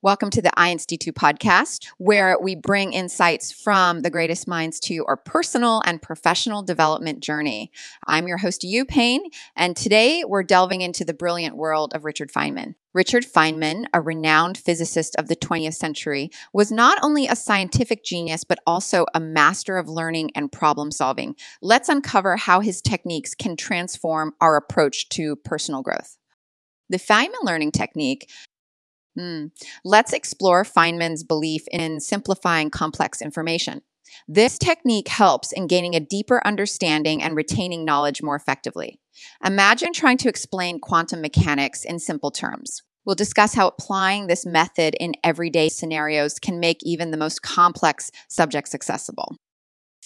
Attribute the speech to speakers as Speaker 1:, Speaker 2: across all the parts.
Speaker 1: Welcome to the IIENSTITU podcast, where we bring insights from the greatest minds to your personal and professional development journey. I'm your host, Yu Payne, and today we're delving into the brilliant world of Richard Feynman. Richard Feynman, a renowned physicist of the 20th century, was not only a scientific genius, but also a master of learning and problem solving. Let's uncover how his techniques can transform our approach to personal growth. The Feynman learning technique Mm. Let's explore Feynman's belief in simplifying complex information. This technique helps in gaining a deeper understanding and retaining knowledge more effectively. Imagine trying to explain quantum mechanics in simple terms. We'll discuss how applying this method in everyday scenarios can make even the most complex subjects accessible.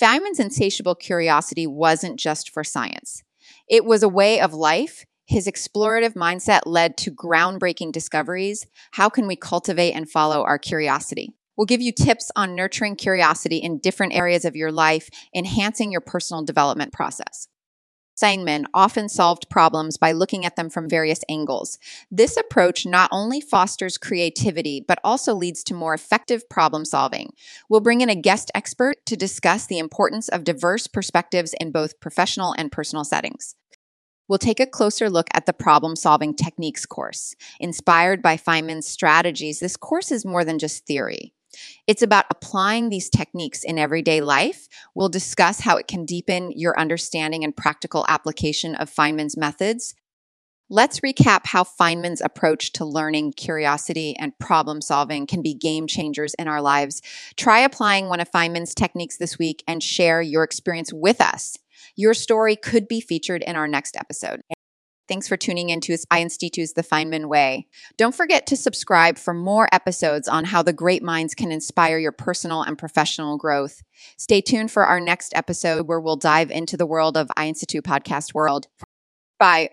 Speaker 1: Feynman's insatiable curiosity wasn't just for science. It was a way of life his explorative mindset led to groundbreaking discoveries. How can we cultivate and follow our curiosity? We'll give you tips on nurturing curiosity in different areas of your life, enhancing your personal development process. Feynman often solved problems by looking at them from various angles. This approach not only fosters creativity, but also leads to more effective problem solving. We'll bring in a guest expert to discuss the importance of diverse perspectives in both professional and personal settings. We'll take a closer look at the problem solving techniques course. Inspired by Feynman's strategies, this course is more than just theory. It's about applying these techniques in everyday life. We'll discuss how it can deepen your understanding and practical application of Feynman's methods. Let's recap how Feynman's approach to learning, curiosity, and problem solving can be game changers in our lives. Try applying one of Feynman's techniques this week and share your experience with us. Your story could be featured in our next episode. Thanks for tuning in to IIENSTITU's The Feynman Way. Don't forget to subscribe for more episodes on how the great minds can inspire your personal and professional growth. Stay tuned for our next episode where we'll dive into the world of IIENSTITU podcast world. Bye.